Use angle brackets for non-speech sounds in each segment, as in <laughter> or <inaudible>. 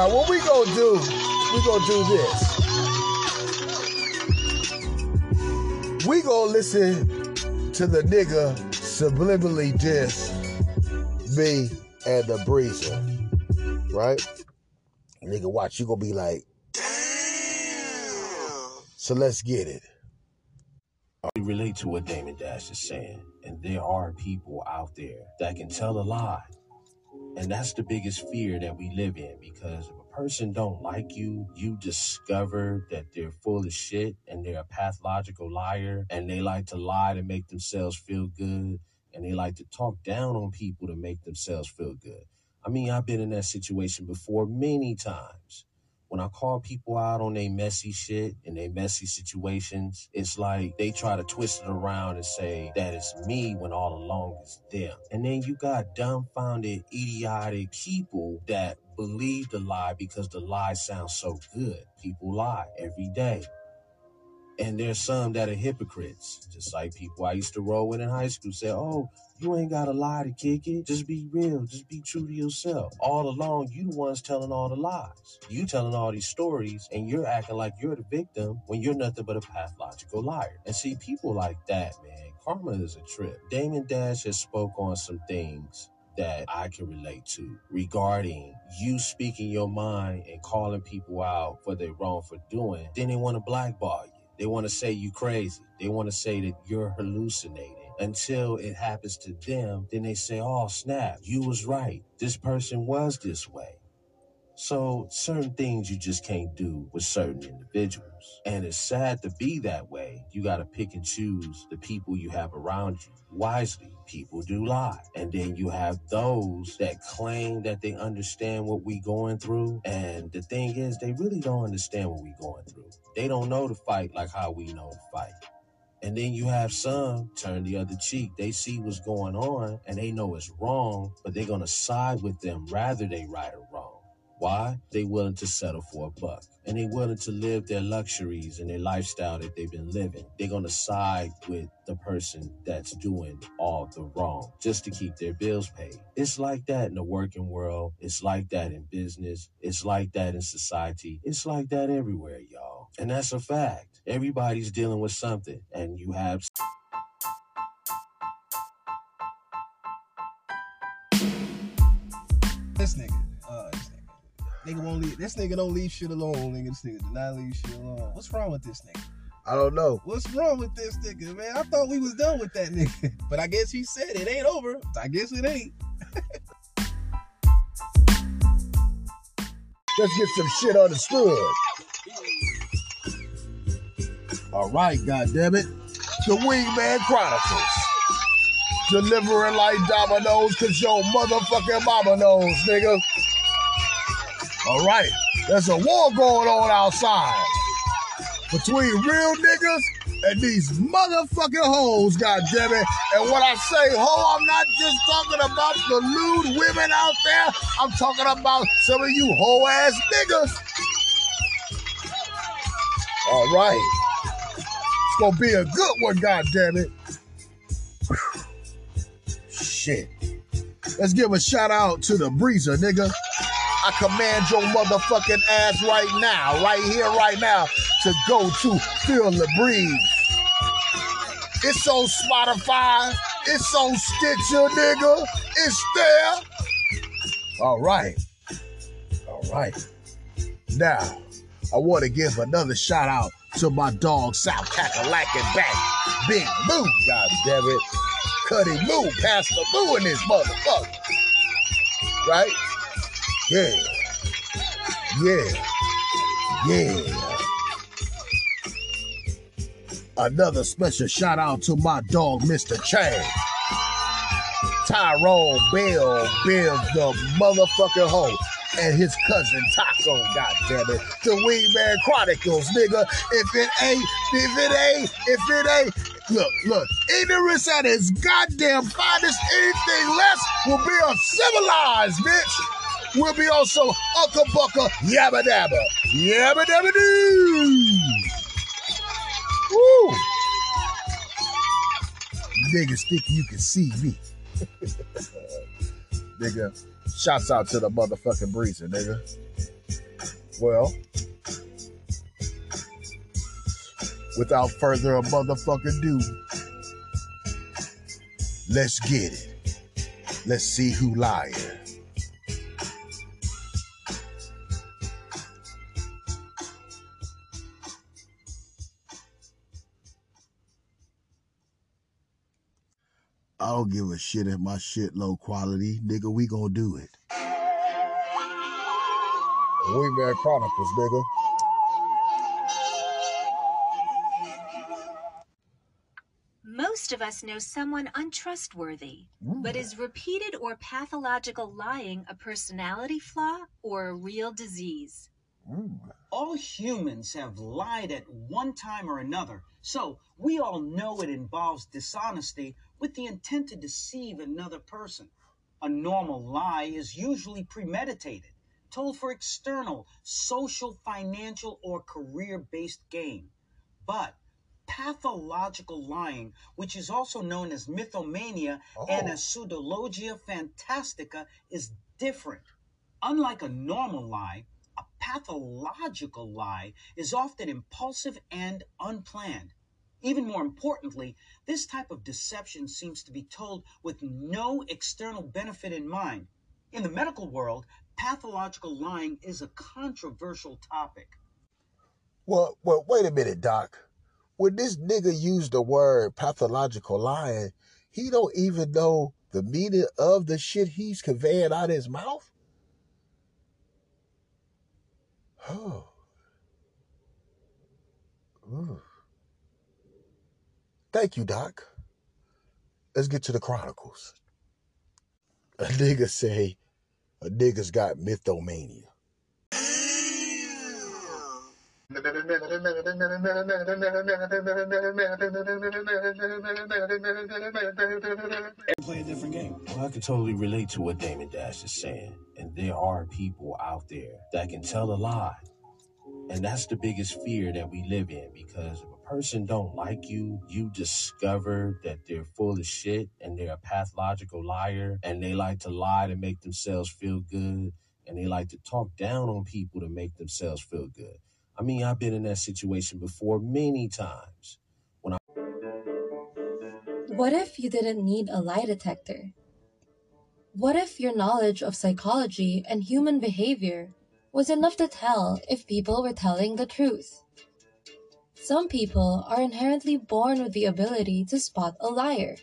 Now what we gonna do, we gonna do this. We gonna listen to the nigga subliminally diss me and the breezer. Right? Nigga, watch, you gonna be like, so let's get it. I relate to what Damon Dash is saying, and there are people out there that can tell a lie. And that's the biggest fear that we live in because if a person don't like you, you discover that they're full of shit and they're a pathological liar and they like to lie to make themselves feel good and they like to talk down on people to make themselves feel good. I mean, I've been in that situation before many times. When I call people out on their messy shit and their messy situations, it's like they try to twist it around and say that it's me when all along it's them. And then you got dumbfounded, idiotic people that believe the lie because the lie sounds so good. People lie every day. And there's some that are hypocrites, just like people I used to roll with in high school say, Oh, you ain't gotta lie to kick it. Just be real. Just be true to yourself. All along, you the ones telling all the lies. You telling all these stories and you're acting like you're the victim when you're nothing but a pathological liar. And see, people like that, man, karma is a trip. Damon Dash has spoke on some things that I can relate to regarding you speaking your mind and calling people out for their wrong for doing. Then they want to blackball you. They want to say you crazy. They want to say that you're hallucinating until it happens to them. Then they say, oh, snap, you was right. This person was this way. So certain things you just can't do with certain individuals. And it's sad to be that way. You got to pick and choose the people you have around you wisely. People do lie. And then you have those that claim that they understand what we going through. And the thing is, they really don't understand what we going through. They don't know to fight like how we know to fight. And then you have some turn the other cheek. They see what's going on and they know it's wrong, but they're going to side with them rather they right or wrong. Why? They willing to settle for a buck. And they willing to live their luxuries and their lifestyle that they've been living. They're gonna side with the person that's doing all the wrong just to keep their bills paid. It's like that in the working world. It's like that in business. It's like that in society. It's like that everywhere, y'all. And that's a fact. Everybody's dealing with something. And you have This nigga. Uh, this nigga. Nigga won't leave. This nigga don't leave shit alone, nigga. This nigga do not leave shit alone. What's wrong with this nigga? I don't know. What's wrong with this nigga, man? I thought we was done with that nigga. <laughs> But I guess he said it ain't over. I guess it ain't. Let's get some shit understood. All right, goddammit. The Wingman Chronicles. Delivering like dominoes, cause your motherfucking mama knows, nigga. All right, there's a war going on outside between real niggas and these motherfucking hoes, goddammit. And when I say hoe, I'm not just talking about the lewd women out there. I'm talking about some of you hoe ass niggas. All right. Gonna be a good one, goddammit. Shit. Let's give a shout out to the breezer, nigga. I command your motherfucking ass right now, right here, right now, to go to Feel the Breeze. It's on Spotify. It's on Stitcher, nigga. It's there. All right. All right. Now, I want to give another shout out to my dog South Kakalacking back. Big Moo, god damn it. Cuddy Moo, Pastor Moo in this motherfucker. Right? Yeah. Yeah. Yeah. Another special shout out to my dog, Mr. Chang. Tyrone Bell Bill the motherfucking hoe. And his cousin Taco, goddammit. The Wingman Chronicles, nigga. If it ain't, if it ain't, if it ain't, look, look, ignorance at its goddamn finest, anything less will be uncivilized, bitch. We'll be also Uncle Bucka Yabba Dabba. Yabba Dabba Doo. Woo. Niggas think you can see me. <laughs> nigga, shouts out to the motherfucking breezer, nigga. Well, without further a motherfucking ado, let's get it. Let's see who lying. I don't give a shit if my shit low quality. Nigga, we gonna do it. Wingman Chronicles, nigga. Most of us know someone untrustworthy, but is repeated or pathological lying a personality flaw or a real disease? All humans have lied at one time or another, so we all know it involves dishonesty with the intent to deceive another person. A normal lie is usually premeditated, told for external, social, financial, or career based gain. But pathological lying, which is also known as mythomania and oh. as pseudologia fantastica, is different. Unlike a normal lie, a pathological lie is often impulsive and unplanned. Even more importantly, this type of deception seems to be told with no external benefit in mind. In the medical world, pathological lying is a controversial topic. Well, well, wait a minute, Doc. When this nigga used the word pathological lying, he don't even know the meaning of the shit he's conveying out of his mouth. Oh. Ooh. Thank you, Doc. Let's get to the chronicles. A nigga say a nigga's got mythomania. And Play a different game. Well, I can totally relate to what Damon Dash is saying. And there are people out there that can tell a lie. And that's the biggest fear that we live in because person don't like you, you discover that they're full of shit and they're a pathological liar and they like to lie to make themselves feel good and they like to talk down on people to make themselves feel good. I mean, I've been in that situation before many times. When I What if you didn't need a lie detector? What if your knowledge of psychology and human behavior was enough to tell if people were telling the truth? Some people are inherently born with the ability to spot a liar.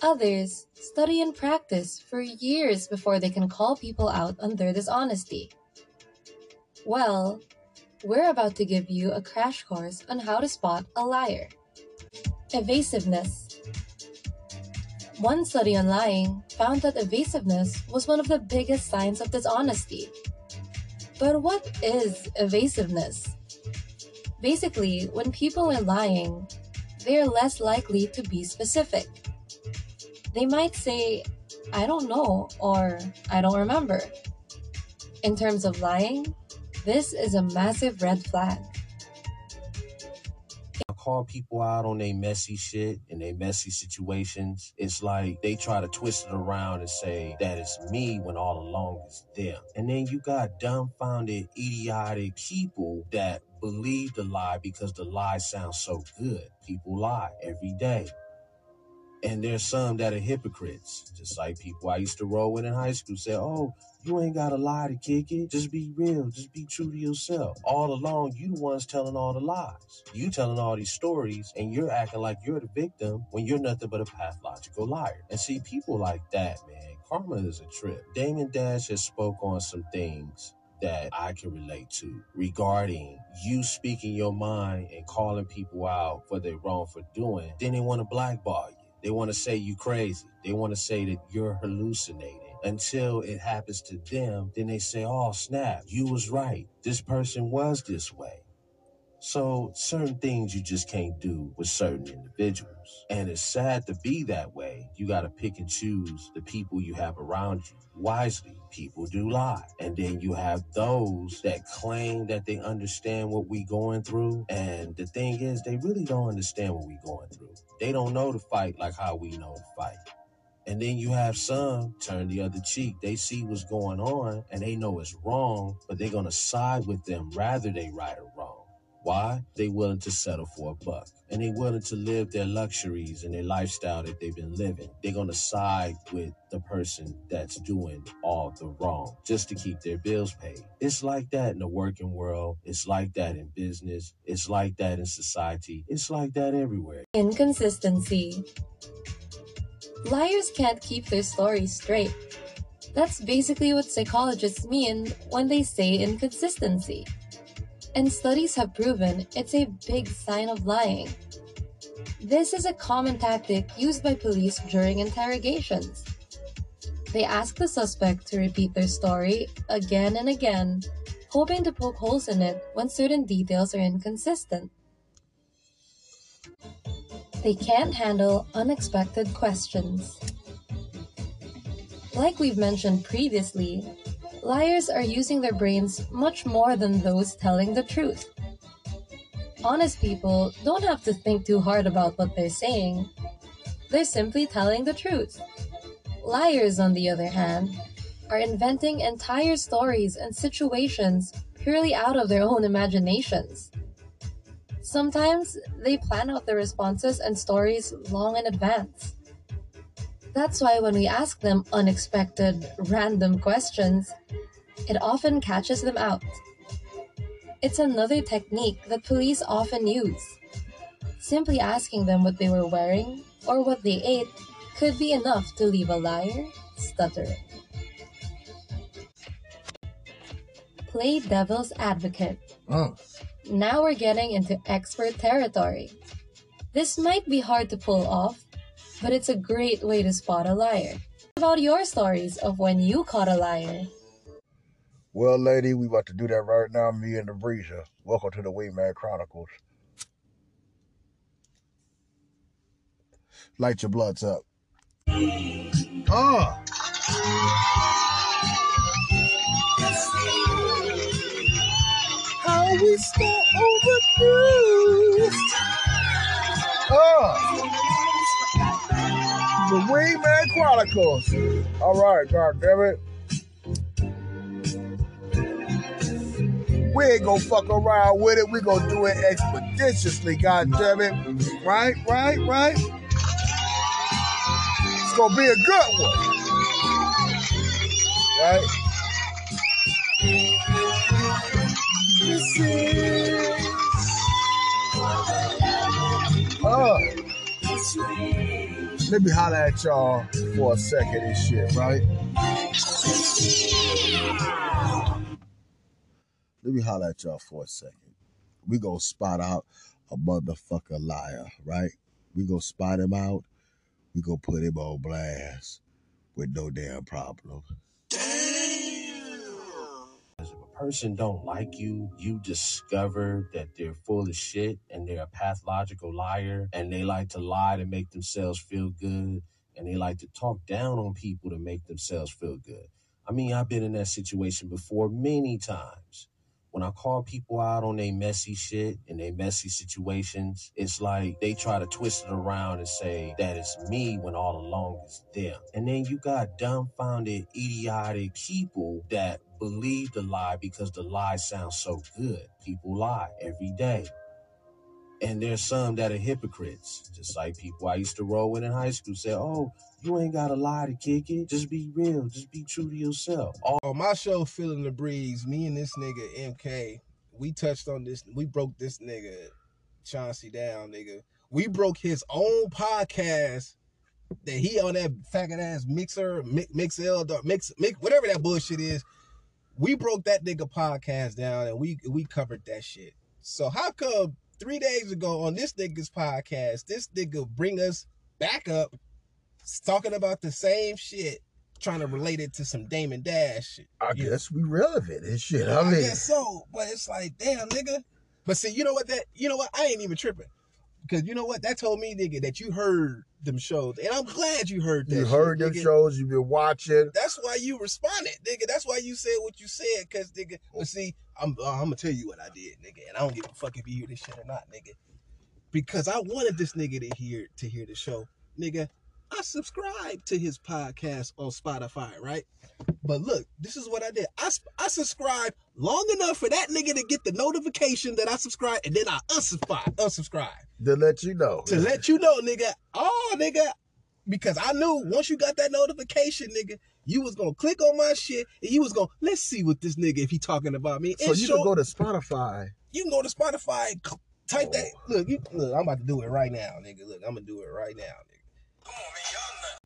Others study and practice for years before they can call people out on their dishonesty. Well, we're about to give you a crash course on how to spot a liar. Evasiveness. One study on lying found that evasiveness was one of the biggest signs of dishonesty. But what is evasiveness? Basically, when people are lying, they are less likely to be specific. They might say, I don't know, or I don't remember. In terms of lying, this is a massive red flag. Call people out on their messy shit and their messy situations. It's like they try to twist it around and say that it's me when all along it's them. And then you got dumbfounded, idiotic people that believe the lie because the lie sounds so good. People lie every day. And there's some that are hypocrites, just like people I used to roll with in high school say, Oh, you ain't got to lie to kick it. Just be real. Just be true to yourself. All along, you the ones telling all the lies. You telling all these stories, and you're acting like you're the victim when you're nothing but a pathological liar. And see, people like that, man, karma is a trip. Damon Dash has spoke on some things that I can relate to regarding you speaking your mind and calling people out for their wrong for doing. Then they want to blackball you. They want to say you crazy. They want to say that you're hallucinating until it happens to them. Then they say, oh, snap, you was right. This person was this way. So certain things you just can't do with certain individuals. And it's sad to be that way. You got to pick and choose the people you have around you wisely. People do lie. And then you have those that claim that they understand what we going through. And the thing is, they really don't understand what we going through. They don't know to fight like how we know to fight. And then you have some turn the other cheek. They see what's going on and they know it's wrong, but they're gonna side with them rather they right or wrong. Why? They willing to settle for a buck. And they willing to live their luxuries and their lifestyle that they've been living. They're gonna side with the person that's doing all the wrong just to keep their bills paid. It's like that in the working world. It's like that in business. It's like that in society. It's like that everywhere. Inconsistency. Liars can't keep their stories straight. That's basically what psychologists mean when they say inconsistency. And studies have proven it's a big sign of lying. This is a common tactic used by police during interrogations. They ask the suspect to repeat their story again and again, hoping to poke holes in it when certain details are inconsistent. They can't handle unexpected questions. Like we've mentioned previously, liars are using their brains much more than those telling the truth. Honest people don't have to think too hard about what they're saying. They're simply telling the truth. Liars, on the other hand, are inventing entire stories and situations purely out of their own imaginations. Sometimes they plan out their responses and stories long in advance. That's why when we ask them unexpected, random questions, it often catches them out. It's another technique that police often use. Simply asking them what they were wearing or what they ate could be enough to leave a liar stuttering. Play devil's advocate. Mm. Now we're getting into expert territory. This might be hard to pull off, but it's a great way to spot a liar. What about your stories of when you caught a liar? Well, lady, we about to do that right now. Me and the Breezer. Welcome to the Wingman Chronicles. Light your bloods up. Ah. How we start over Ah. The Wingman Chronicles. All right, God damn it. We ain't gonna fuck around with it. We gonna do it expeditiously, god damn it. Right, right, right? It's gonna be a good one. Right? Uh, let me holler at y'all for a second and shit, right? Let me holler at y'all for a second. We gonna spot out a motherfucker liar, right? We gonna spot him out. We gonna put him on blast with no damn problem. Person don't like you, you discover that they're full of shit and they're a pathological liar and they like to lie to make themselves feel good and they like to talk down on people to make themselves feel good. I mean, I've been in that situation before many times. When I call people out on their messy shit and their messy situations, it's like they try to twist it around and say that it's me when all along it's them. And then you got dumbfounded, idiotic people that believe the lie because the lie sounds so good. People lie every day. And there's some that are hypocrites, just like people I used to roll with in high school say, Oh, you ain't gotta lie to kick it. Just be real. Just be true to yourself. On oh, my show, Feeling the Breeze, me and this nigga MK, we touched on this. We broke this nigga Chauncey down, nigga. We broke his own podcast that he on that faggot ass mixer, mix, mixel, mix, mix, whatever that bullshit is. We broke that nigga podcast down and we we covered that shit. So how come three days ago on this nigga's podcast, this nigga bring us back up talking about the same shit, trying to relate it to some Damon Dash shit. I guess we relevant and shit. I I mean, guess so, but it's like, damn, nigga. But see, you know what? That you know what? I ain't even tripping because you know what? That told me, nigga, that you heard them shows, and I'm glad you heard that. you shit, heard them nigga. shows, you've been watching. That's why you responded, nigga. That's why you said what you said, cause nigga. But see, I'm uh, I'm gonna tell you what I did, nigga, and I don't give a fuck if you hear this shit or not, nigga, because I wanted this nigga to hear to hear the show, nigga. I subscribe to his podcast on Spotify, right? But look, this is what I did. I, I subscribed long enough for that nigga to get the notification that I subscribe, and then I unsubscribe, unsubscribe To let you know. to let you know, nigga. Oh, nigga, because I knew once you got that notification, nigga, you was gonna click on my shit and you was gonna let's see what this nigga if he talking about me. so And you show- can go to Spotify. you can go to Spotify, type that. Look, you, look, I'm about to do it right now, nigga. Look, I'm gonna do it right now,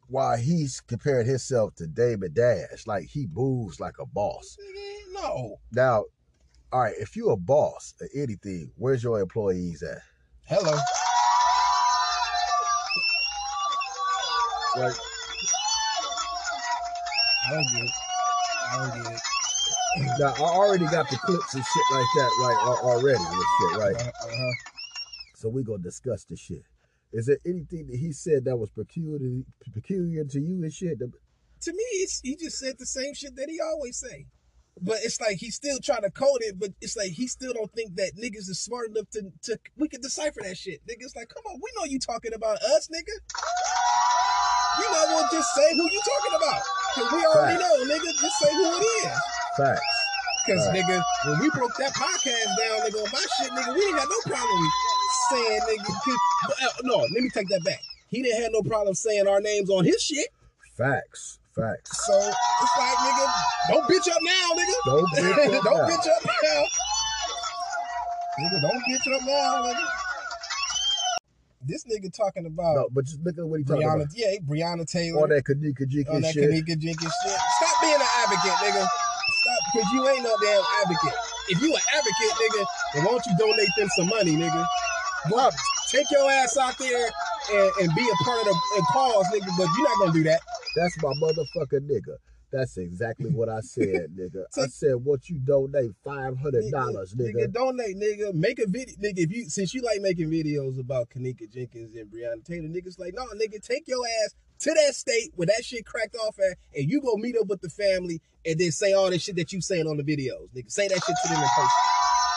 While he's comparing himself to David Dash, like he moves like a boss. No. Now, all right, if you're a boss or anything, where's your employees at? Hello. Like, I don't get it. I don't get it. now I already got the clips and shit like that right already and shit, right? Uh, uh-huh. So we gonna discuss the shit. Is there anything that he said that was peculiar peculiar to you and shit? To me, it's, he just said the same shit that he always say. But it's like he's still trying to code it, but it's like he still don't think that niggas is smart enough to, to we can decipher that shit. Niggas like, come on, we know you talking about us, nigga. You might well just say who you talking about. Cause we already Facts. know, nigga. Just say who it is. Facts. Cause Right. nigga, when we broke that podcast down, nigga, on my shit, nigga, we didn't have no problem saying nigga. uh, no, let me take that back. He didn't have no problem saying our names on his shit. Facts. Facts. So it's like, nigga, don't bitch up now, nigga. Don't bitch up <laughs> don't now. bitch up now. Nigga, don't bitch up now, nigga. This nigga talking about. No, but just look at what he talking about. yeah, Breonna Taylor. All that Kanika on Jika that shit. Kenneka Jenkins shit. Stop being an advocate, nigga. Stop, because you ain't no damn advocate. If you an advocate, nigga, then why don't you donate them some money, nigga? Up, take your ass out there and, and be a part of the cause, nigga, but you're not gonna do that. That's my motherfucking nigga. That's exactly what I said, <laughs> nigga. I said, what you donate five hundred dollars, nigga, nigga. donate, nigga. Make a video, nigga. If you since you like making videos about Kenneka Jenkins and Breonna Taylor, niggas like, no, nigga, take your ass to that state where that shit cracked off at, and you go meet up with the family and then say all this shit that you saying on the videos, nigga. Say that shit to them in person.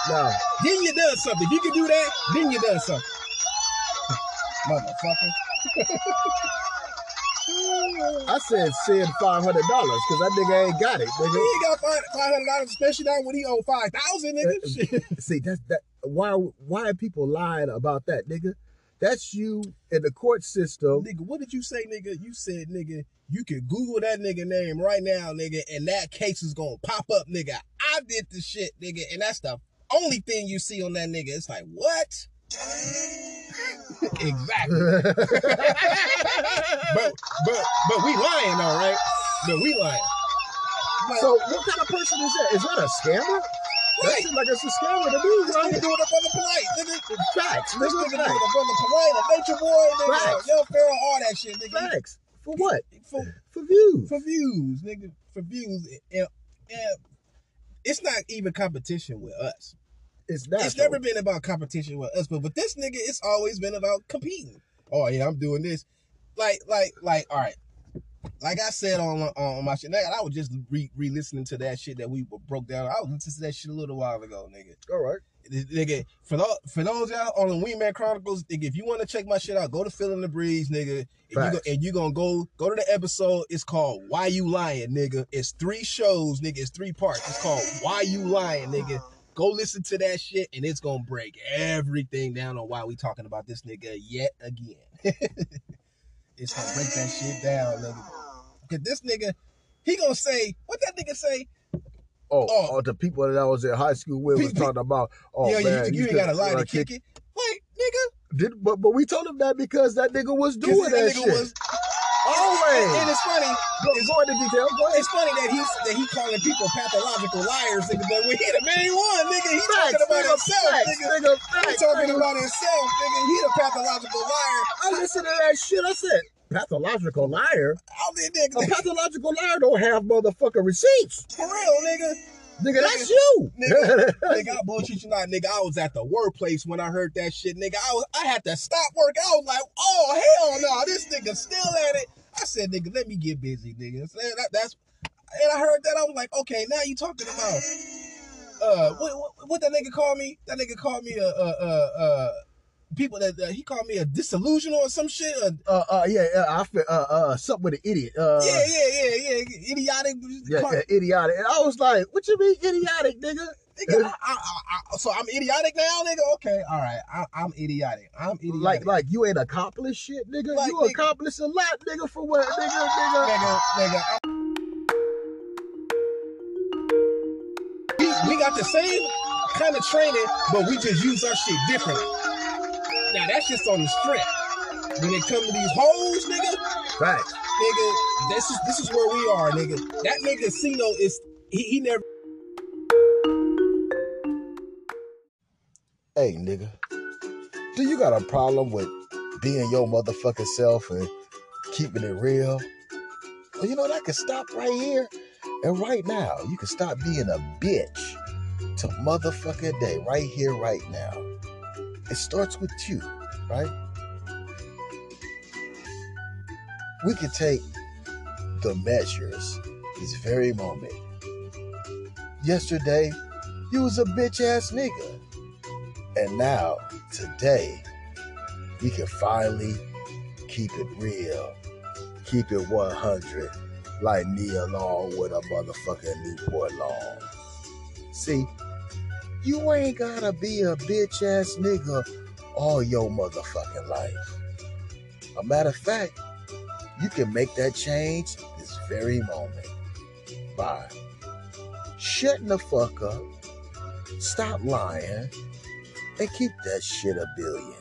Then you done something. If you can do that, then you done something. <laughs> Motherfucker. <laughs> I said send five hundred dollars because that nigga ain't got it, He nigga. ain't got five hundred dollars, especially now when he owe five thousand, nigga. Uh, uh, shit. <laughs> See, that's that. Why? Why are people lying about that, nigga? That's you in the court system. Nigga, what did you say, nigga? You said, nigga, you can Google that nigga name right now, nigga, and that case is gonna pop up, nigga. I did the shit, nigga, and that's the only thing you see on that nigga. It's like, what? exactly. <laughs> but but but we lying though, right? But we lying. But, So, what kind of person is that? Is that a scammer? That right. seems like it's a scammer to me, This nigga doing it Brother Polight, nigga. Facts, This nigga. doing it Brother Polight, a nature boy, nigga, Facts. young Pharaoh, all that shit, nigga. Facts. For what? For, For views. for views, nigga, for views. And, and it's not even competition with us. It's not. It's never been about competition with us, but with this nigga, it's always been about competing. Oh yeah, I'm doing this. Like, like, like, all right. Like I said on on my shit, nigga, I was just re re listening to that shit that we broke down. I was listening to that shit a little while ago, nigga. All right. Nigga, for those for those y'all on the Wingman Chronicles, nigga, if you want to check my shit out, go to Feeling the Breeze, nigga. And you, go, and you gonna go go to the episode. It's called Why You Lying, nigga. It's three shows, nigga. It's three parts. It's called Why You Lying, nigga. Go listen to that shit, and it's gonna break everything down on why we talking about this nigga yet again. <laughs> it's gonna break that shit down, nigga. Cause this nigga, he gonna say what that nigga say. Oh, Oh. oh, the people that I was in high school with was talking about. Oh Yo, man, you, you you ain't got a lie to like, kick it. Wait, nigga. Did, but but we told him that because that nigga was doing that, that shit. was Always. And it's funny. go, go into detail. Go ahead. It's funny that he's that he calling people pathological liars, nigga. But when he the main one, nigga, he Facts, talking about nigga, himself, facts, nigga. nigga, He talking nigga. about himself, nigga. He the pathological liar. I listened to that shit. I said, pathological liar. The A pathological liar don't have motherfucking receipts. for real, nigga. Nigga, that's you. Nigga, <laughs> nigga, I bullshit you not, nigga. I was at the workplace when I heard that shit, nigga. I was, I had to stop work. I was like, oh hell no, this nigga still at it. I said, nigga, let me get busy, nigga. That, that's, and I heard that I was like, okay, now you talking about, uh, what, what, what that nigga called me? That nigga called me a, a, a, a people that uh, he called me a disillusional or some shit. Or, Uh, uh, yeah, uh, I feel, uh, uh, something with an idiot. Uh, yeah, yeah, yeah, yeah, idiotic. yeah, yeah, idiotic. And I was like, what you mean idiotic, nigga? Nigga, I, I, I, so I'm idiotic now, nigga. Okay, all right, I, I'm idiotic. I'm idiotic. Like, like you ain't accomplished shit, nigga. Like, you nigga- accomplished a lot, nigga. For what, nigga, nigga? nigga, nigga. We, we got the same kind of training, but we just use our shit differently. Now that's just on the strip. When it come to these hoes, nigga, Facts. nigga, this is this is where we are, nigga. That nigga Sino is he, he never Hey, nigga, do you got a problem with being your motherfucking self and keeping it real? Well, you know what? I can stop right here and right now. You can stop being a bitch to motherfucking day right here, right now. It starts with you, right? We can take the measures this very moment. Yesterday, you was a bitch ass nigga. And now, today, we can finally keep it real. Keep it 100 like me along with a motherfucking Newport Long. See, you ain't gotta be a bitch ass nigga all your motherfucking life. A matter of fact, you can make that change this very moment by shutting the fuck up, stop lying, and keep that shit a billion.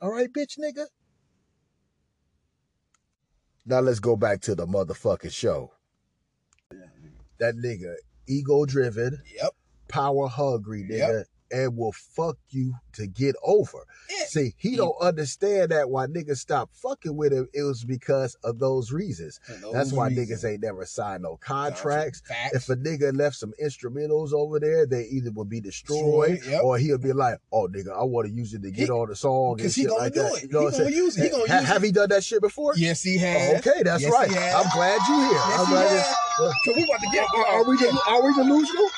All right, bitch nigga? Now let's go back to the motherfucking show. That nigga, ego driven, Yep. Power hungry nigga, Yep. and will fuck you to get over. Yeah. See, he Yeah. don't understand that why niggas stopped fucking with him, it was because of those reasons. That's why niggas ain't never signed no contracts. If a nigga left some instrumentals over there, they either would be destroyed, Destroyed, yep. or he'll be like, "Oh, nigga, I want to use it to get He- on the song and Because he gonna like do that." it. You know he gonna use it. He gonna Ha- use have it. he done that shit before? Yes, he Oh, has. okay, that's Yes, right. I'm glad you here. Yes, I'm he glad. you- So we about to get. Are, are we uh, del- are we delusional?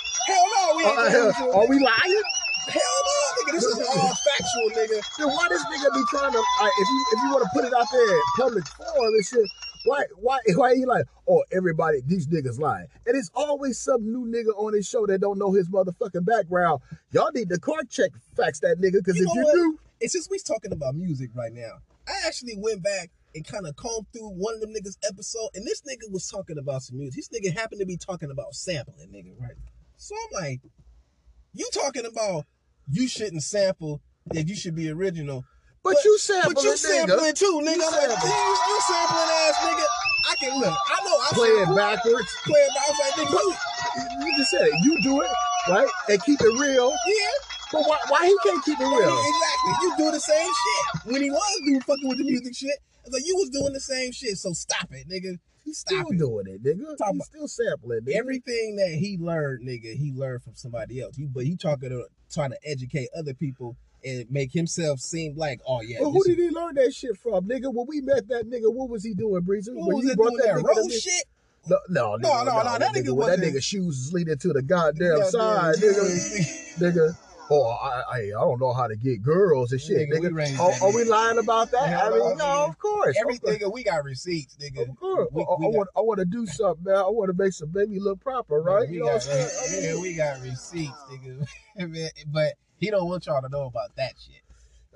We ain't Uh, are we lying? Hell no, nigga. This is all factual, nigga. Then why this nigga be trying to? Uh, if you if you want to put it out there in public forum and shit, why why why he like? Oh, everybody, these niggas lying, and it's always some new nigga on his show that don't know his motherfucking background. Y'all need to card check facts that nigga because if you what? do, And since we talking about music right now, I actually went back and kind of combed through one of them niggas episode, and this nigga was talking about some music. This nigga happened to be talking about sampling, nigga, right? So I'm like, you talking about you shouldn't sample that you should be original, but, But- you sample but you sampling nigga. too, nigga. You I'm like, you, you sampling ass nigga. I can look. I know I Play it backwards. Play it back. Like, nigga, you, You just said it. You do it right and keep it real. yeah. But why why he can't keep it real? Exactly. You do the same shit. When he was doing fucking with the music shit, it's like you was doing the same shit. So stop it, nigga. He's still it. doing it, nigga. Talking He's still sampling, nigga. Everything that he learned, nigga, he learned from somebody else. He, but he talking to trying to educate other people and make himself seem like, oh yeah, Well, who did he learn that shit from, nigga? When we met that nigga, what was he doing, Breezer? Who When was brought doing that nigga to road shit? No, no, No, nigga, no, no, that nigga when that nigga shoes is leading to the goddamn Yeah, side, nigga, <laughs> nigga. Oh, I, I, I don't know how to get girls and shit, Nigga, nigga. Are, are we lying about that? Hell I mean, no, of course. Everything we got receipts, nigga. Of course. We, I, we I got, want, I want to do something, man. I want to make some baby look proper, right? We you know got, what I'm saying? yeah, we got receipts, nigga. <laughs> Man, but he don't want y'all to know about that shit.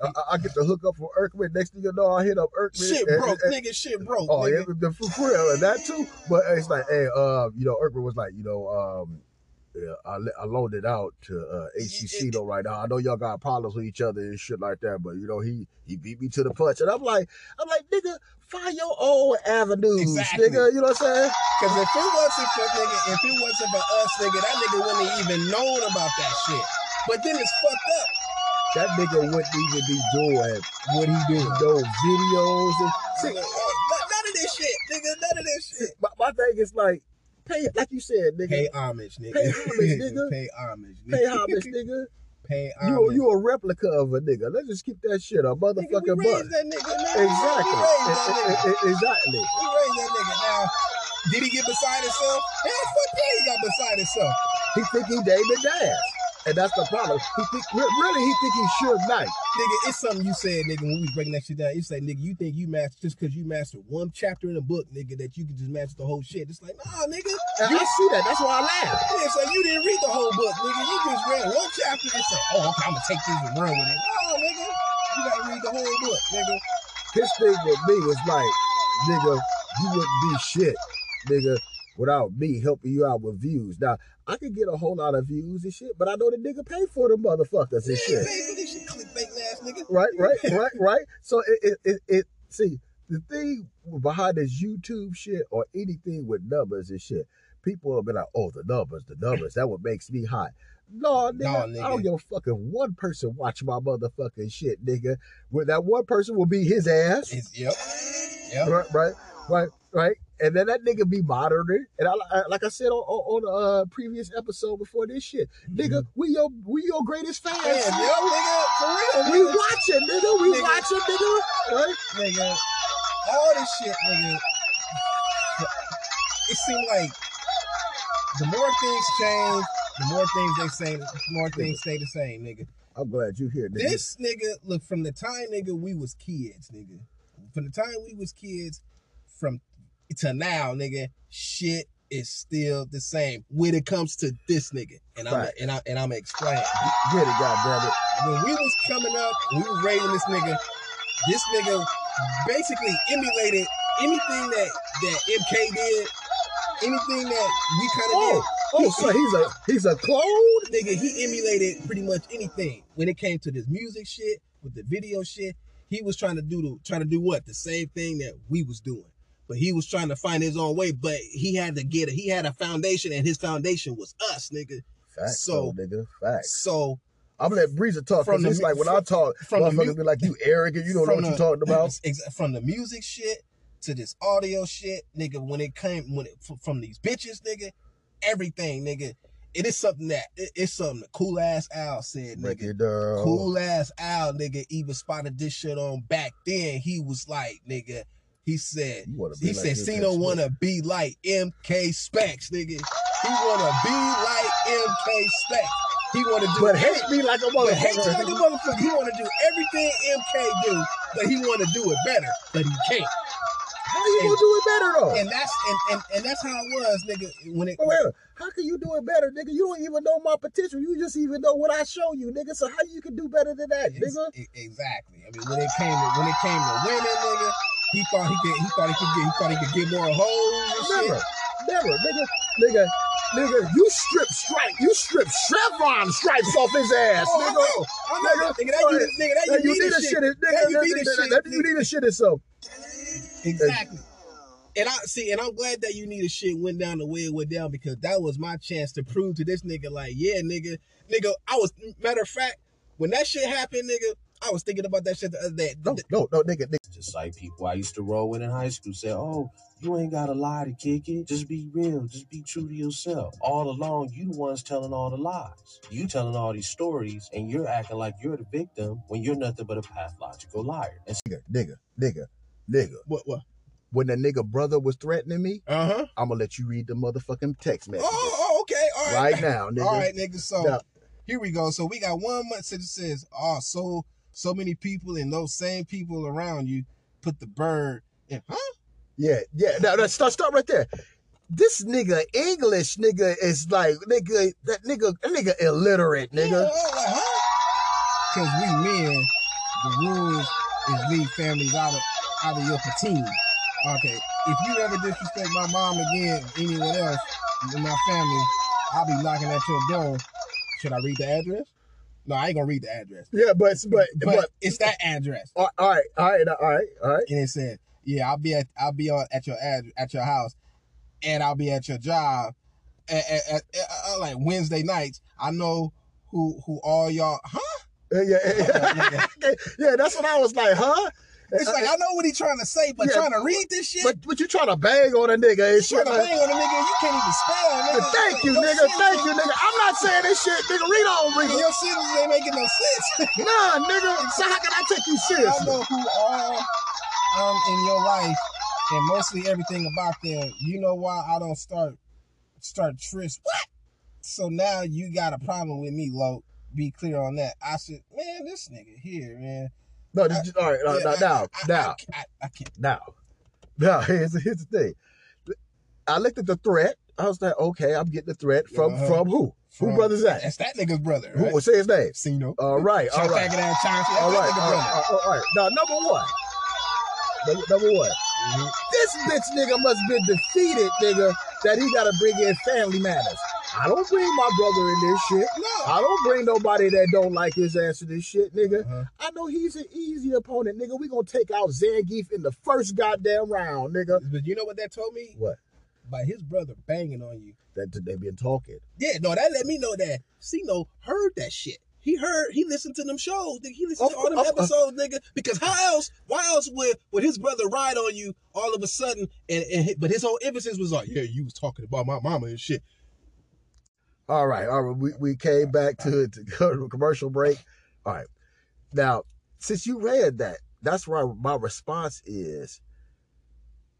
I, I- get the hook up from Erkman. Next thing you know, I hit up Erkman. Shit and- broke, and- nigga. Shit broke. Oh nigga. the for for real, and that too. But it's like, hey, uh, you know, Erkman was like, you know, um, yeah, I, I loaned it out to uh, HCC though right now. I know y'all got problems with each other and shit like that, but you know, he he beat me to the punch, and I'm like, I'm like, nigga, find your own avenues, Exactly. nigga. You know what I'm saying? Cause if it wasn't for nigga, if it wasn't for us, nigga, that nigga wouldn't have even known about that shit. But then it's fucked up. That nigga wouldn't even be doing What he doing? no videos. And, see, uh, none of this shit, nigga. None of this shit. my, my thing is like, pay like you said, nigga, Pay homage, nigga. Pay homage, <laughs> nigga. Pay homage, nigga. Pay homage, <laughs> nigga. Pay You homage. you a replica of a nigga. Let's just keep that shit a Nigga, we motherfucking butt. raised that nigga. Exactly. We raised that nigga. Exactly. We raised that nigga. Now, did he get beside himself? Hell, fuck yeah, he got beside himself. He think he David Dash. And that's the problem. He think really he think he's Suge Knight. Nigga, it's something you said, nigga, when we was breaking that shit down. You say, nigga, you think you master just because you mastered one chapter in a book, nigga, that you can just master the whole shit. It's like, nah, nigga. And You, I see that. That's why I laugh. yeah, so you didn't read the whole book, nigga. You just read one chapter and said, oh, okay, I'm gonna take this and run with it. No, nigga. You gotta read the whole book, nigga. His thing with me was like, nigga, you wouldn't be shit, nigga, without me helping you out with views. Now, I could get a whole lot of views and shit, but I know the nigga pay for the motherfuckers and shit. pay for this shit, clickbait ass nigga. Right, right, right, right. So it, it, it, it, see, the thing behind this YouTube shit or anything with numbers and shit, people will be like, oh, the numbers, the numbers, that what makes me hot. No, nigga, No, I don't give a fuck if one person watch my motherfucking shit, nigga. Where that one person will be his ass. It's, yep. Yep. right, right, right, right. And then that nigga be monitored. And I, I like I said on, on, on uh, previous episode before this shit, nigga, we your we your greatest fans. Yeah, nigga, for real, We nigga. watching, nigga. We Nigga. watching, nigga. Right? nigga, all this shit, nigga. It seemed like the more things change, the more things they say, the more things stay the same, nigga. I'm glad you here, nigga. This nigga, look, from the time, nigga, we was kids, nigga. From the time we was kids, from to now, nigga, shit is still the same when it comes to this nigga. And I'm and I and I'm explain. Get it, God brother. When we was coming up, we was raising this nigga. This nigga basically emulated anything that that MK did, anything that we kind of Oh, oh, so he's a he's a clone. Nigga, he emulated pretty much anything when it came to this music shit with the video shit. He was trying to do the trying to do what the same thing that we was doing, but he was trying to find his own way. But he had to get it. He had a foundation, and his foundation was us, nigga. Facts, So- so, nigga. Facts. So I'm gonna let Breezer talk From because it's like when I talk, from the motherfuckers mu- be like, "You arrogant. You don't know what the- you're talking about." <laughs> from the music shit to this audio shit, nigga. When it came, when it from these bitches, nigga, everything, nigga. It is something that it- it's something that cool ass Al said, nigga. Cool ass Al, nigga, even spotted this shit on back then. He was like, nigga, he said, wanna he like said, Specs. wanna be like MK Specs, nigga. He wanna be like MK Specs. He wanna do But hate me like a but hate you like a motherfucker. motherfucker. He want to do everything MK do, but he want to do it better, but he can't. How you gonna do it better though? And that's and, and, and that's how it was, nigga. When it wait, how can you do it better, nigga? You don't even know my potential. You just even know what I show you, nigga. So how you can do better than that, nigga? exactly. I mean, when it came to when it came to women, nigga, he thought he could he thought he could get he thought he could get more hoes Never, shit. never, nigga, nigga, nigga. You strip stripe, you strip chevron stripes off his ass, Oh, I nigga. know, I know, nigga. That you, nigga, that That you, you need need a a shit. shit, is- That you need a shit. that- You need a shit itself. Exactly. And I see, and I'm glad that you need a shit went down the way it went down because that was my chance to prove to this nigga, like, yeah, nigga, nigga, I was matter of fact, when that shit happened, nigga, I was thinking about that shit the other day. No, no, no, nigga, nigga. Just like people I used to roll with in high school say, oh, you ain't gotta lie to kick it. Just be real. Just be true to yourself. All along, you the ones telling all the lies. You telling all these stories, and you're acting like you're the victim when you're nothing but a pathological liar. And nigga, nigga, nigga, nigga. What? What? When the nigga brother was threatening me, Uh huh. I'm gonna let you read the motherfucking text message Oh, oh, okay. All right. right now, nigga. All right, nigga. So Now, here we go. So we got one month. So it says, oh, so so many people and those same people around you put the bird in. Huh? Yeah, yeah. Now, now stop, stop right there. This nigga English nigga is like nigga that nigga that nigga illiterate Yeah, nigga. huh? Because we men, the rules is leave families out of out of your patina. Okay, if you ever disrespect my mom again, or anyone else in my family, I'll be knocking at your door. Should I read the address? No, I ain't gonna read the address. Yeah, but but But, but, it's that address, all right, all right, all right, all right. and it said, "Yeah, I'll be at I'll be on at your ad, at your house, and I'll be at your job at, at, at, at, like Wednesday nights. I know who who all y'all, huh? Yeah, yeah, <laughs> yeah. <laughs> yeah, that's what I was like, huh? It's like I know what he's trying to say, but Yeah, trying to read this shit, But but you trying to bang on a nigga and you trying to Like, bang on a nigga, you can't even spell, nigga. Thank you, nigga. Thank you, nigga. I'm not saying this shit, nigga. Read on, read your sentences ain't making no sense. <laughs> Nah, nigga. So how can I take you serious? I know who all um in your life and mostly everything about them. You know why I don't start start tryst what? So now you got a problem with me, Lo. Be clear on that. I said, man, this nigga here, man. No, this, all right, Yeah, now, I- now, I, now, I, I, I can't. now, now. <laughs> Here's here's the thing. I looked at the threat. I was like, okay, I'm getting the threat from Uh-huh. from who? Who brother's that? That's that nigga's brother. Who? Say his name. Sino. All right, all right. Chauncey. That's All right, all right, all right. Now, number one. Number, number one. Mhm. This bitch nigga must been defeated, nigga, that he gotta bring in family matters. I don't bring my brother in this shit. No. I don't bring nobody that don't like his ass to this shit, nigga. Uh-huh. I know he's an easy opponent, nigga. We gonna take out Zangief in the first goddamn round, nigga. But you know what that told me? What? By his brother banging on you. That they been talking. Yeah, no, that let me know that Sino heard that shit. He heard, he listened to them shows. nigga. He listened Of to all them of- episodes, nigga. Because how else, why else would, would his brother ride on you all of a sudden? And, and but his whole emphasis was like, yeah, you was talking about my mama and shit. All right, all right. We, we came back to, <laughs> to go to a commercial break. All right. Now, since you read that, that's why my response is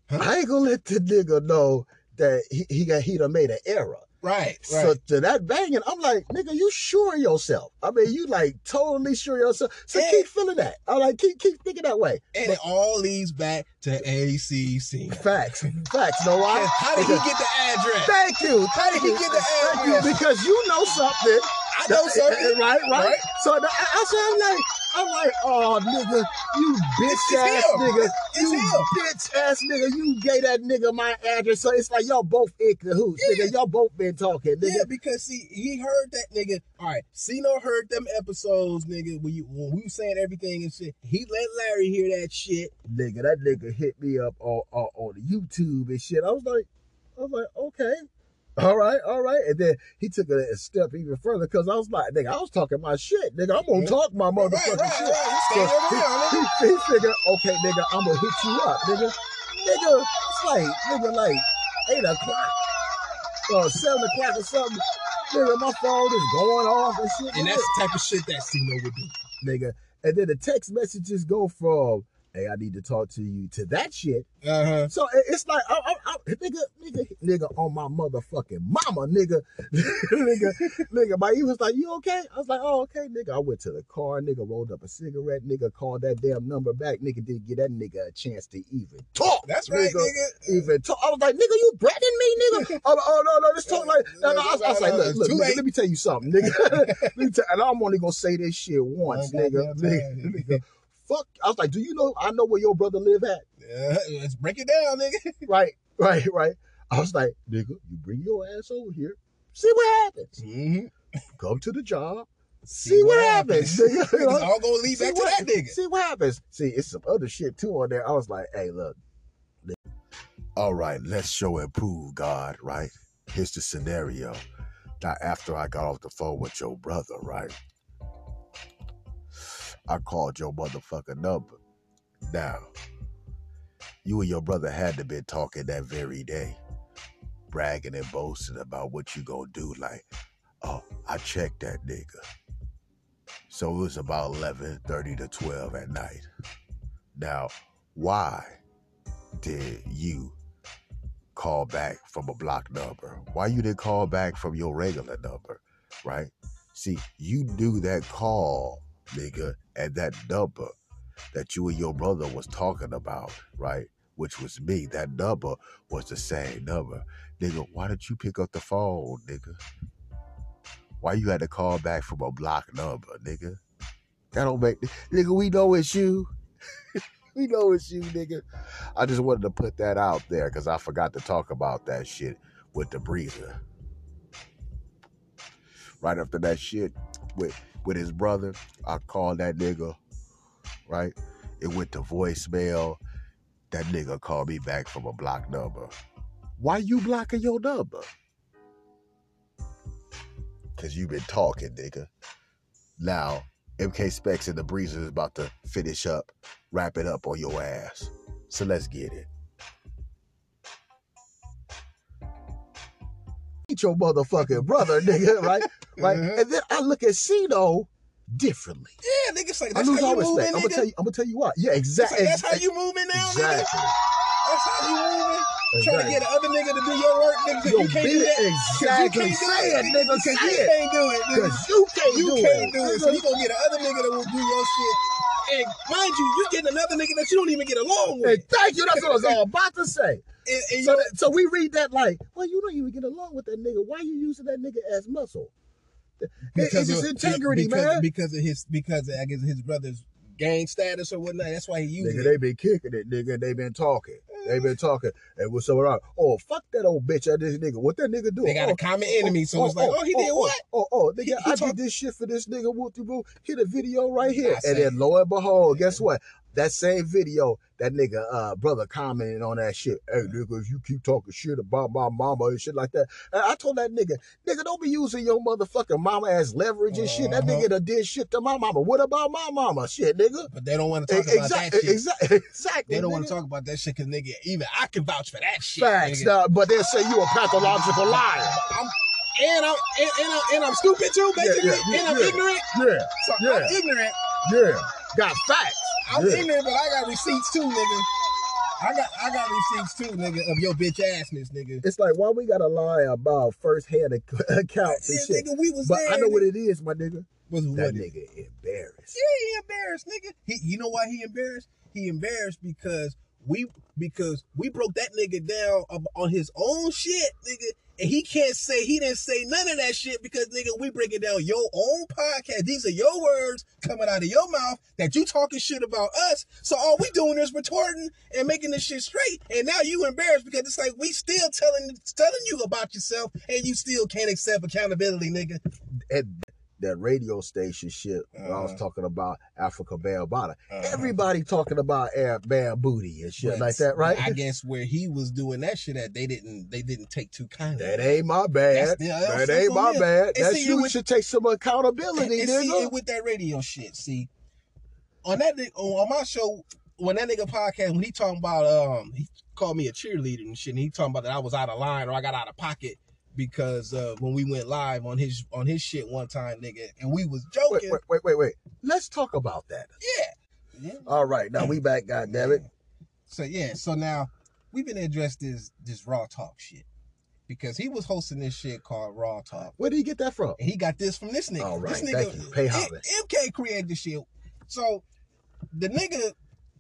I ain't gonna let the nigga know that he, he got he done made an error. Right, So to that banging, I'm like, nigga, you sure yourself. I mean, you like totally sure yourself. So Yeah. keep feeling that. I like keep keep thinking that way. and it all leads back to ACC. Facts. Facts. Know why? How did he get the address? Thank you. How did he get the Thank you. address? Because you know something. I know eh, eh, something. Right, right. Right. So I, I said, I'm like, I'm like, oh nigga, you bitch ass nigga, It's you him. bitch ass nigga, you gave that nigga my address. So it's like y'all both in cahoots, Yeah. nigga. Y'all both been talking, nigga. Yeah, because see, he heard that nigga. All right, Cino heard them episodes, nigga. When you when we was saying everything and shit, he let Larry hear that shit. Nigga, that nigga hit me up on, on on YouTube and shit. I was like, I was like, okay. All right, all right. And then he took it a step even further because I was like, nigga, I was talking my shit. Nigga, I'm gonna talk my motherfucking right, shit. right. So Stay over here, he, nigga. he, he figured, okay, nigga, I'm gonna hit you up, nigga. Nigga, it's like, nigga, like eight o'clock or seven o'clock or something. Nigga, my phone is going off and shit. And nigga. that's the type of shit that Cino would do. nigga. And then the text messages go from, hey, I need to talk to you to that shit. Uh huh. So it's like, I, I, I, nigga, nigga, nigga on my motherfucking mama, nigga, <laughs> nigga, nigga. But he was like, you okay? I was like, oh, okay, nigga. I went to the car, nigga, rolled up a cigarette, nigga, called that damn number back, nigga, didn't get that nigga a chance to even talk. That's right, nigga. Even talk. I was like, nigga, you threatening me, nigga? <laughs> oh, oh, no, no, let's talk like. No, no, I, was, I was like, look, look, nigga, let me tell you something, nigga. <laughs> let me tell, and I'm only gonna say this shit once, nigga. nigga, nigga. Fuck. I was like, do you know? I know where your brother live at. Uh, let's break it down, nigga. <laughs> Right, right, right. I was like, nigga, you bring your ass over here, see what happens. Mm-hmm. Come to the job, see, what, happens. nigga. You <laughs> It's all gonna lead See back to that nigga. See what happens. See, it's some other shit too on there. I was like, hey, look. All right, let's show and prove God, right? Here's the scenario. Now, after I got off the phone with your brother, right? I called your motherfucking number. Now, you and your brother had to been talking that very day, bragging and boasting about what you gonna do. Like, oh, I checked that nigga. So it was about 11:30 to 12 at night. Now, why did you call back from a block number? Why you didn't call back from your regular number, right? See, you knew that call, nigga, and that number that you and your brother was talking about, right? Which was me. That number was the same number. Nigga, why did you pick up the phone, nigga? Why you had to call back from a block number, nigga? That don't make nigga, we know it's you. <laughs> we know it's you, nigga. I just wanted to put that out there because I forgot to talk about that shit with the breather. Right after that shit with with his brother, I called that nigga, right? It went to voicemail. That nigga called me back from a block number. Why you blocking your number? Cause you been talking, nigga. Now, MK Spext and the Breeza is about to finish up, wrap it up on your ass. So let's get it. Your motherfucking brother, <laughs> nigga, right? Right? Mhm. And then I look at Cino differently. Yeah, nigga, it's like I that's lose how all you moving, respect. I'm gonna tell you. I'm gonna tell you why. Yeah, exactly. like, that's how you moving now, nigga. exactly. That's how you moving. Trying to get another nigga to do your work, nigga, Yo, you can't do that. exactly. You can't it, do nigga. Cause you can't do it, nigga. You can't You do can't it. do it. So you gonna get another nigga that will do your shit. And mind you, you getting another nigga that you don't even get along with. Hey, thank you. That's what I was <laughs> all about to say. And, and So, that, so we read that like, well, you don't even get along with that nigga. Why you using that nigga as muscle? It- it's his integrity, because, man. Because of his, because of, I guess his brother's gang status or whatnot. That's why he used Nigga, it. they been kicking it, nigga. They been talking. They been eh. talking. And what's up around? Oh, fuck that old bitch. That this nigga. What that nigga do? They got oh, a common oh, enemy, so oh, it's like, oh, oh, he did oh, what? Oh, oh, nigga, He- he I talk- did this shit for this nigga. Whoop de boo. Hit a video right here. I And then lo and behold, guess what? That same video, that nigga uh brother commenting on that shit. Hey nigga, if you keep talking shit about my mama and shit like that. And I told that nigga, nigga, don't be using your motherfucking mama as leverage and shit. That Uh-huh. nigga done did shit to my mama. What about my mama? Shit, nigga. But they don't want to <laughs> talk about that shit. exactly, exactly. They don't want to talk about that shit because nigga, even I can vouch for that shit. Facts, nah, but they'll say you a pathological liar. I'm, and I'm and, and I'm and I'm stupid too, basically, yeah, yeah, and I'm yeah. ignorant. Yeah, So Yeah. I'm ignorant. yeah. Got facts. I'm Yeah. ignorant, but I got receipts too, nigga. I got I got receipts too, nigga, of your bitch assness, nigga. It's like why we gotta lie about first hand <laughs> accounts and shit. nigga, we was But there. I know nigga. what it is, my nigga. was That nigga embarrassed. Yeah, he embarrassed, nigga. He, you know why he embarrassed? He embarrassed because we because we broke that nigga down on his own shit, nigga. And he can't say he didn't say none of that shit because nigga, we breaking down your own podcast. These are your words coming out of your mouth that you talking shit about us. So all we doing is retorting and making this shit straight. And now you embarrassed because it's like we still telling telling you about yourself and you still can't accept accountability, nigga. And that radio station shit, when I was Uh-huh. talking about Afrika Bambaataa. Uh-huh. Everybody talking about air bam booty and shit But like that, right? I guess where he was doing that shit at, they didn't they didn't take too kindly. That ain't my bad. That's- yeah, that's- that ain't my him. bad. And see, you with- should take some accountability, and, and see, and with that radio shit, see, on that on my show, when that nigga podcast, when he talking about um, he called me a cheerleader and shit, and he talking about that I was out of line or I got out of pocket because uh, when we went live on his on his shit one time, nigga, and we was joking. wait, wait, wait, wait. Let's talk about that. Yeah. yeah. All right, now we back, God damn it. So yeah, so now we've been address this this raw talk shit because he was hosting this shit called Raw Talk. Where did he get that from? And he got this from this nigga. All right, this nigga, thank you. Pay homage. MK created this shit. So the nigga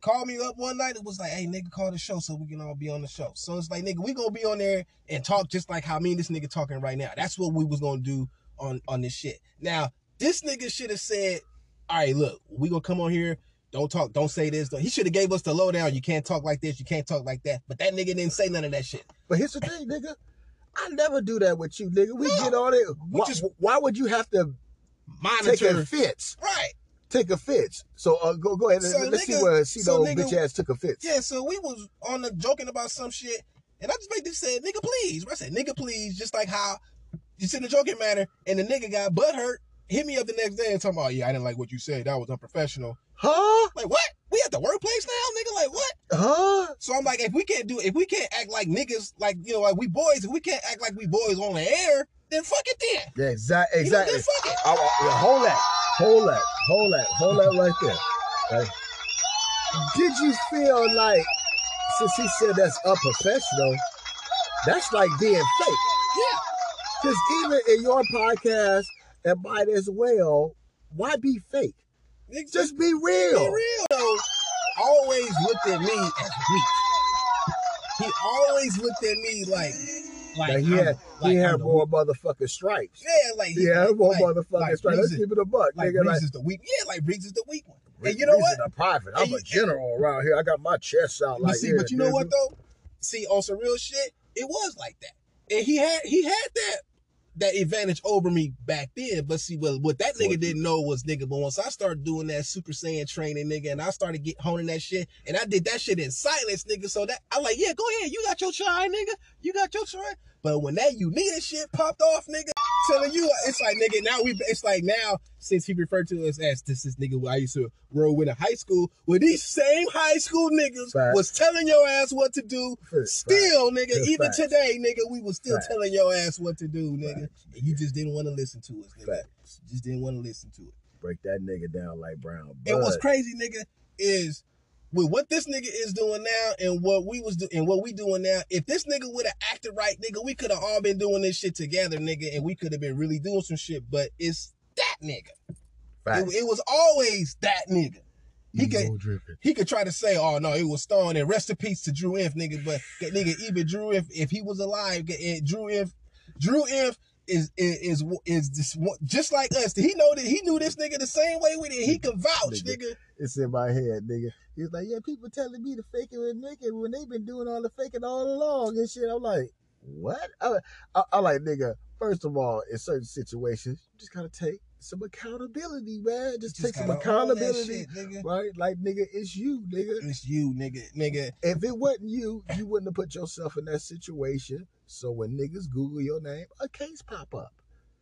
called me up one night and was like, hey, nigga, call the show so we can all be on the show. So it's like, nigga, we gonna be on there and talk just like how me and this nigga talking right now. That's what we was gonna do on, on this shit. Now, this nigga should have said, all right, look, we gonna come on here. Don't talk, don't say this. He should have gave us the lowdown. You can't talk like this, you can't talk like that. But that nigga didn't say none of that shit. But here's the thing, nigga. I never do that with you, nigga. We No. get on it. Why, just- why would you have to take Monitor. offense? Right. Take offense. So uh, go go ahead. So, Let's see where see so, nigga- bitch ass took offense. Yeah, so we was on the joking about some shit, and I just made this said, nigga, please. I said, nigga, please, just like how you in the joking manner, and the nigga got butt hurt, hit me up the next day and talking about, yeah, I didn't like what you said. That was unprofessional. Huh? Like, what? We at the workplace now, nigga? Like, what? Huh? So I'm like, if we can't do, if we can't act like niggas, like, you know, like we boys, if we can't act like we boys on the air, then fuck it then. Yeah, exactly. You know, Exactly. then fuck it. I- I- yeah, hold that. Hold that. Hold that. Hold that right there. Right. Did you feel like since he said that's unprofessional, that's like being fake? Yeah. Because even in your podcast and mine as well, why be fake? Nigga, Just be be real. real though. Always looked at me as weak. He always looked at me like, like, Like he I'm- had, like he I'm had more motherfucking stripes. Yeah, like He had more like, motherfucking like stripes. Let's keep it a buck, like nigga. Like, is the weak. Yeah, like Breeze is the weak one. Reese- and you know Reese what? is a prophet. I'm And a general around here. I got my chest out like see, yeah, but you know what though? See, on some real shit, it was like that, and he had he had that that advantage over me back then. But see, what what that nigga didn't know was nigga. But once I started doing that Super Saiyan training, nigga, and I started get honing that shit, and I did that shit in silence, nigga. So that I like, yeah, go ahead, you got your try, nigga, you got your try. But when that you unique shit popped off, nigga, telling you, it's like nigga. Now we, it's like now since he referred to us as this is nigga who I used to roll with in high school, where these same high school niggas Fact. was telling your ass what to do. Fact. Still, nigga, Fact. even today, nigga, we was still telling your ass what to do, nigga. And you just didn't want to listen to us, nigga. Just didn't want to listen to it. Break that nigga down like brown. And what's crazy, nigga, is with what this nigga is doing now and what we was doing and what we doing now, if this nigga would have acted right, nigga, we could have all been doing this shit together, nigga, and we could have been really doing some shit. But it's that nigga. Facts. It, it was always that nigga. He Ego could driven. he could try to say, "Oh no, it was Stone." And rest in peace to Drew Inf, nigga. But nigga, even Drew Inf, if he was alive, get- Drew Inf, Drew Inf is is is is this one- just like us. He know that he knew this nigga the same way we did. He could vouch, Nigga. nigga. It's in my head, nigga. He's like, yeah, people telling me to fake it and make it when they've been doing all the faking all along and shit. I'm like, what? I, I, I like, nigga. First of all, in certain situations, you just gotta take some accountability, man. Just, take some gotta own that accountability, shit, nigga. right? Like, nigga, it's you, nigga. It's you, nigga, nigga. If it wasn't you, you wouldn't have put yourself in that situation. So when niggas Google your name, a case pop up.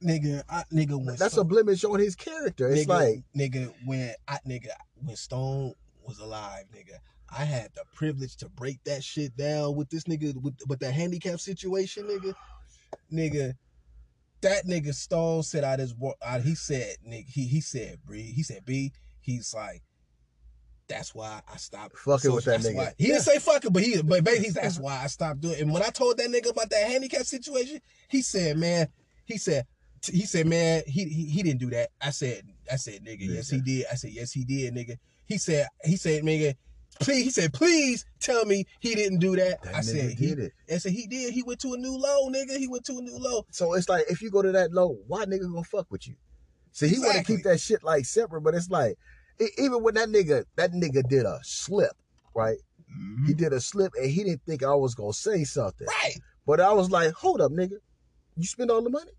Nigga, I, nigga, when That's a blemish on his character. It's nigga, like, nigga, when I, nigga, when Stone was alive, nigga, I had the privilege to break that shit down with this nigga with with the handicap situation, nigga, nigga. That nigga Stone said out his wo- He said, nigga, he he said, Bree, he said, B. He's like, that's why I stopped Fucking with that nigga. why- He didn't say fucking, but he but basically that's <laughs> why I stopped doing. it. And when I told that nigga about that handicap situation, he said, man, he said, he said, man, he he, he didn't do that. I said, I said, nigga, yes he did. I said, yes he did, nigga. He said, he said, nigga, please, he said, please tell me he didn't do that. that I said, he did it. I said he did. He went to a new low, nigga. He went to a new low. So it's like if you go to that low, why nigga gonna fuck with you? See, he want to keep that shit like separate, but it's like even when that nigga that nigga did a slip, right? He mm-hmm. did a slip and he didn't think I was gonna say something, Right. but I was like, hold up, nigga, you spend all the money,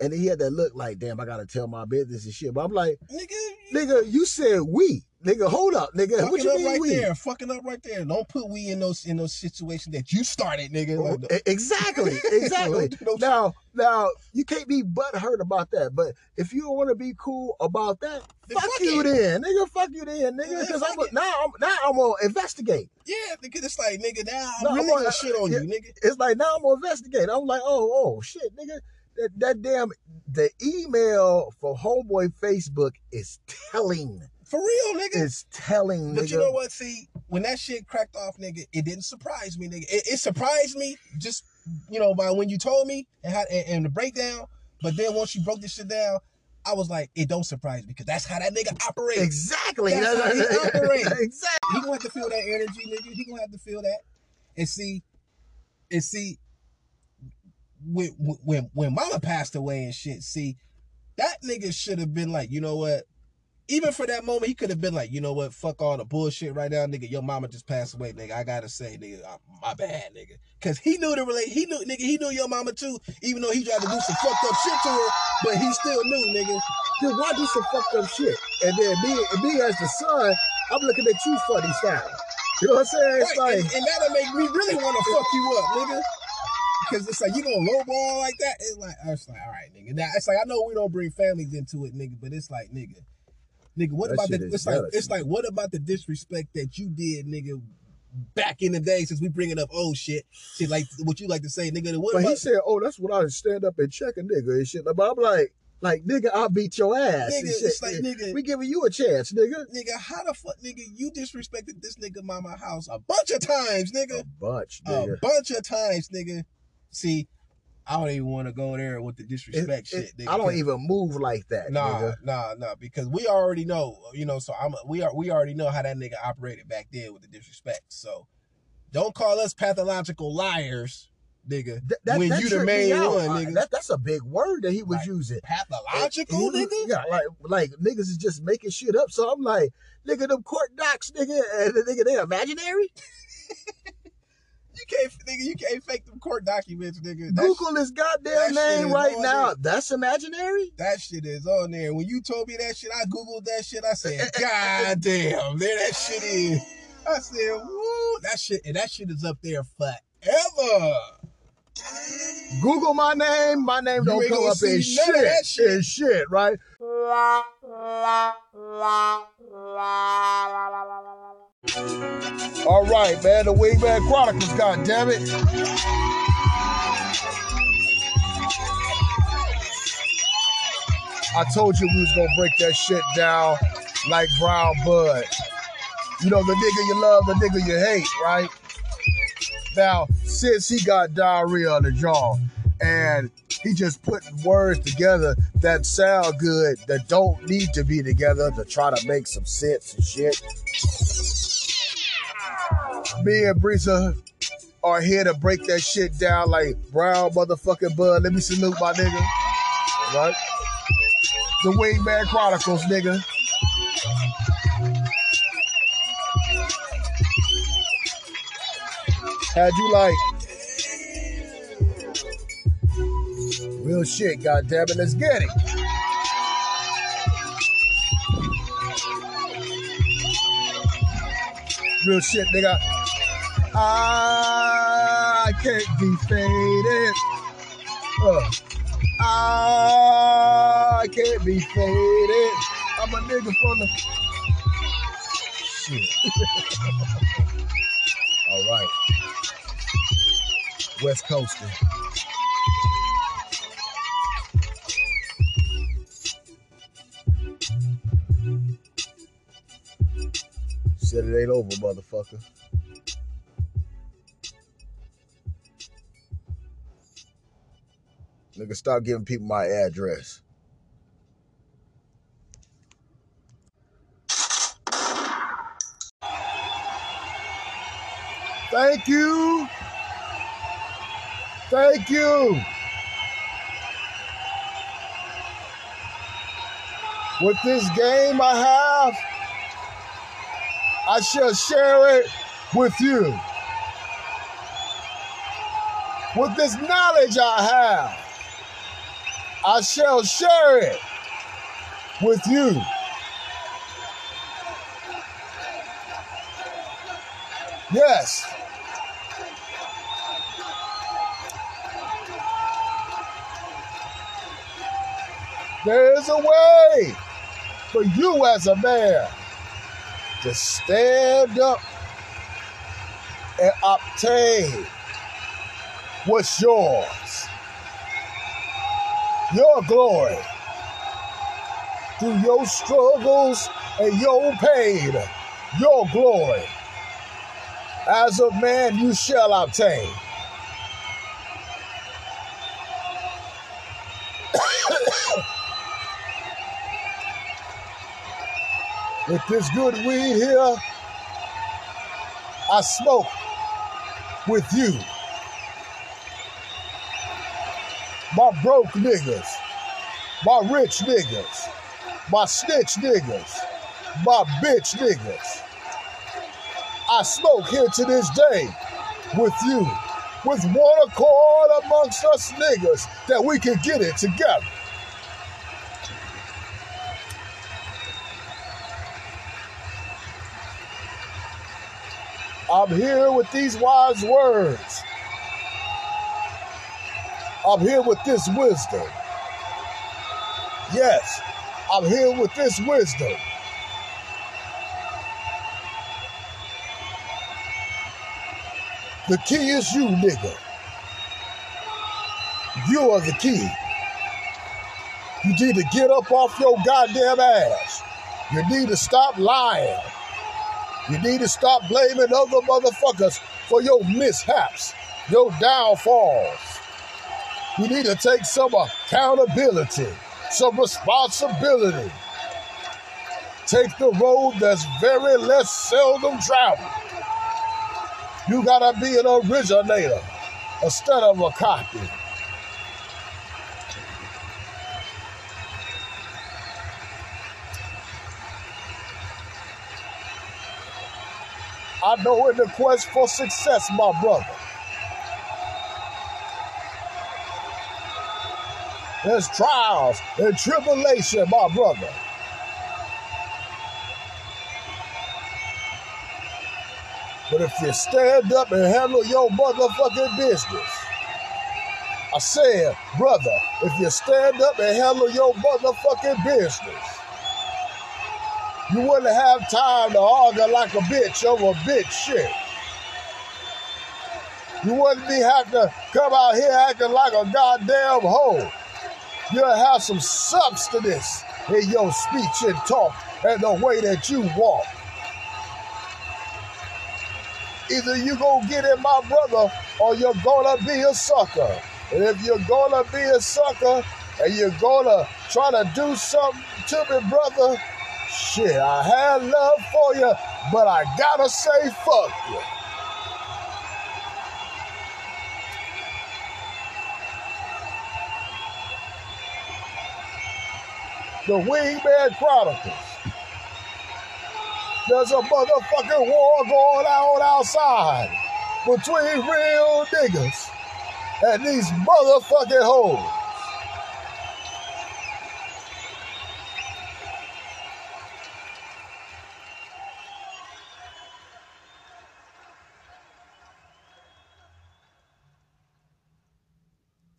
and then he had that look like, damn, I gotta tell my business and shit. But I'm like, Nigga, nigga, you said we, nigga, hold up, nigga, what fucking you up mean right we? there. Fucking up right there. Don't put we in those in those situations that you started, nigga. Oh, Like, e- Exactly, <laughs> exactly. No now, now you can't be butthurt about that. But if you don't want to be cool about that, fuck, fuck you it. then, nigga. Fuck you then, nigga. Because I'm a, now, I'm now I'm gonna investigate. Yeah, because it's like, nigga, now I'm No, really I'm gonna shit on yeah. you, nigga. It's like now I'm gonna investigate. I'm like, oh, oh, shit, nigga. That that damn the email for homeboy Facebook is telling. For real, nigga. It's telling, But nigga. you know what? See, when that shit cracked off, nigga, it didn't surprise me, nigga. It, it surprised me just, you know, by when you told me and how and, and the breakdown. But then once you broke this shit down, I was like, it don't surprise me because that's how that nigga operates. Exactly. That's how he <laughs> operates. exactly. He gonna have to feel that energy, nigga. He gonna have to feel that. And see, and see, when when when Mama passed away and shit, see, that nigga should have been like, you know what? Even for that moment, he could have been like, you know what? Fuck all the bullshit right now, nigga. Your mama just passed away, nigga. I gotta say, nigga, uh, my bad, nigga. Cause he knew the relate. He knew, nigga. He knew your mama too. Even though he tried to do some fucked up shit to her, but he still knew, nigga. Then why do some fucked up shit? And then me, and me as the son, I'm looking at you funny style. You know what I'm saying? It's Right, like, and, and that'll make me really want to fuck you up, nigga. Because it's like you gonna lowball like that. It's like I was like, all right, nigga. Now it's like I know we don't bring families into it, nigga, but it's like, nigga, nigga, what That about the? It's like it's like what about the disrespect that you did, nigga? Back in the day, since we bringing up old shit, shit like what you like to say, nigga. What but about, he said, oh, that's what I stand up and check a nigga and shit. But I'm like, like, nigga, I'll beat your ass. and nigga, shit. it's like, nigga, we giving you a chance, nigga. nigga, how the fuck, nigga, you disrespected this nigga mama house a bunch of times, nigga. A bunch, a nigga. bunch of times, nigga. See, I don't even want to go there with the disrespect it- shit. Nigga, I don't even move like that, Nah, nigga. nah, nah. Because we already know, you know. So I'm, we are, we already know how that nigga operated back then with the disrespect. So don't call us pathological liars, nigga. Th- that, when that you the main one, Uh, nigga. that, that's a big word that he was Like, using. Pathological, He- nigga. Yeah, like like niggas is just making shit up. So I'm like, nigga, them court docs, nigga, and the nigga, they imaginary. <laughs> You can't, nigga. You can't fake them court documents, nigga. That Google his goddamn name right now. there. That's imaginary. That shit is on there. When you told me that shit, I googled that shit. I said, God damn, there that shit is. I said, woo, that shit, and that shit is up there forever. Google my name. My name You don't ain't come gonna up in see none of that shit. shit. In shit, right? All right, man. The Wingman Chronicles. God damn it. I told you we was gonna break that shit down like brown bud. You know, the nigga you love, the nigga you hate, right? Now, since he got diarrhea on the jaw and he just putting words together that sound good, that don't need to be together to try to make some sense and shit. Me and Breeza are here to break that shit down like brown motherfucking bud. Let me salute my nigga. Right? The Wingman Chronicles, nigga. How'd you like? Real shit, goddammit, let's get it. Real shit, nigga. I can't be faded. Uh, I can't be faded. I'm a nigga from the. Shit. <laughs> All right. West Coasting. Said it ain't over, motherfucker. Nigga, stop giving people my address. Thank you. Thank you. With this game I have, I shall share it with you. With this knowledge I have, I shall share it with you. Yes. There is a way for you as a man to stand up and obtain what's yours. Your glory through your struggles and your pain, your glory. As a man, you shall obtain. With this good weed here, I smoke with you. My broke niggas, my rich niggas, my snitch niggas, my bitch niggas. I smoke here to this day with you, with one accord amongst us niggas that we can get it together. I'm here with these wise words. I'm here with this wisdom. Yes, I'm here with this wisdom. The key is you, nigga. You are the key. You need to get up off your goddamn ass. You need to stop lying. You need to stop blaming other motherfuckers for your mishaps, your downfalls. You need to take some accountability, some responsibility. Take the road that's very less seldom traveled. You gotta be an originator instead of a copy. I know in the quest for success, my brother. There's trials and tribulation, my brother. But if you stand up and handle your motherfucking business, I said, brother, if you stand up and handle your motherfucking business, you wouldn't have time to argue like a bitch over bitch shit. You wouldn't be having to come out here acting like a goddamn hoe. You'll have some substance in your speech and talk and the way that you walk. Either you gonna get in my brother or you're gonna be a sucker. And if you're gonna be a sucker and you're gonna try to do something to me, brother, shit, I had love for you, but I gotta say fuck you. The Wingman Chronicles. There's a motherfucking war going on outside between real niggas and these motherfucking hoes.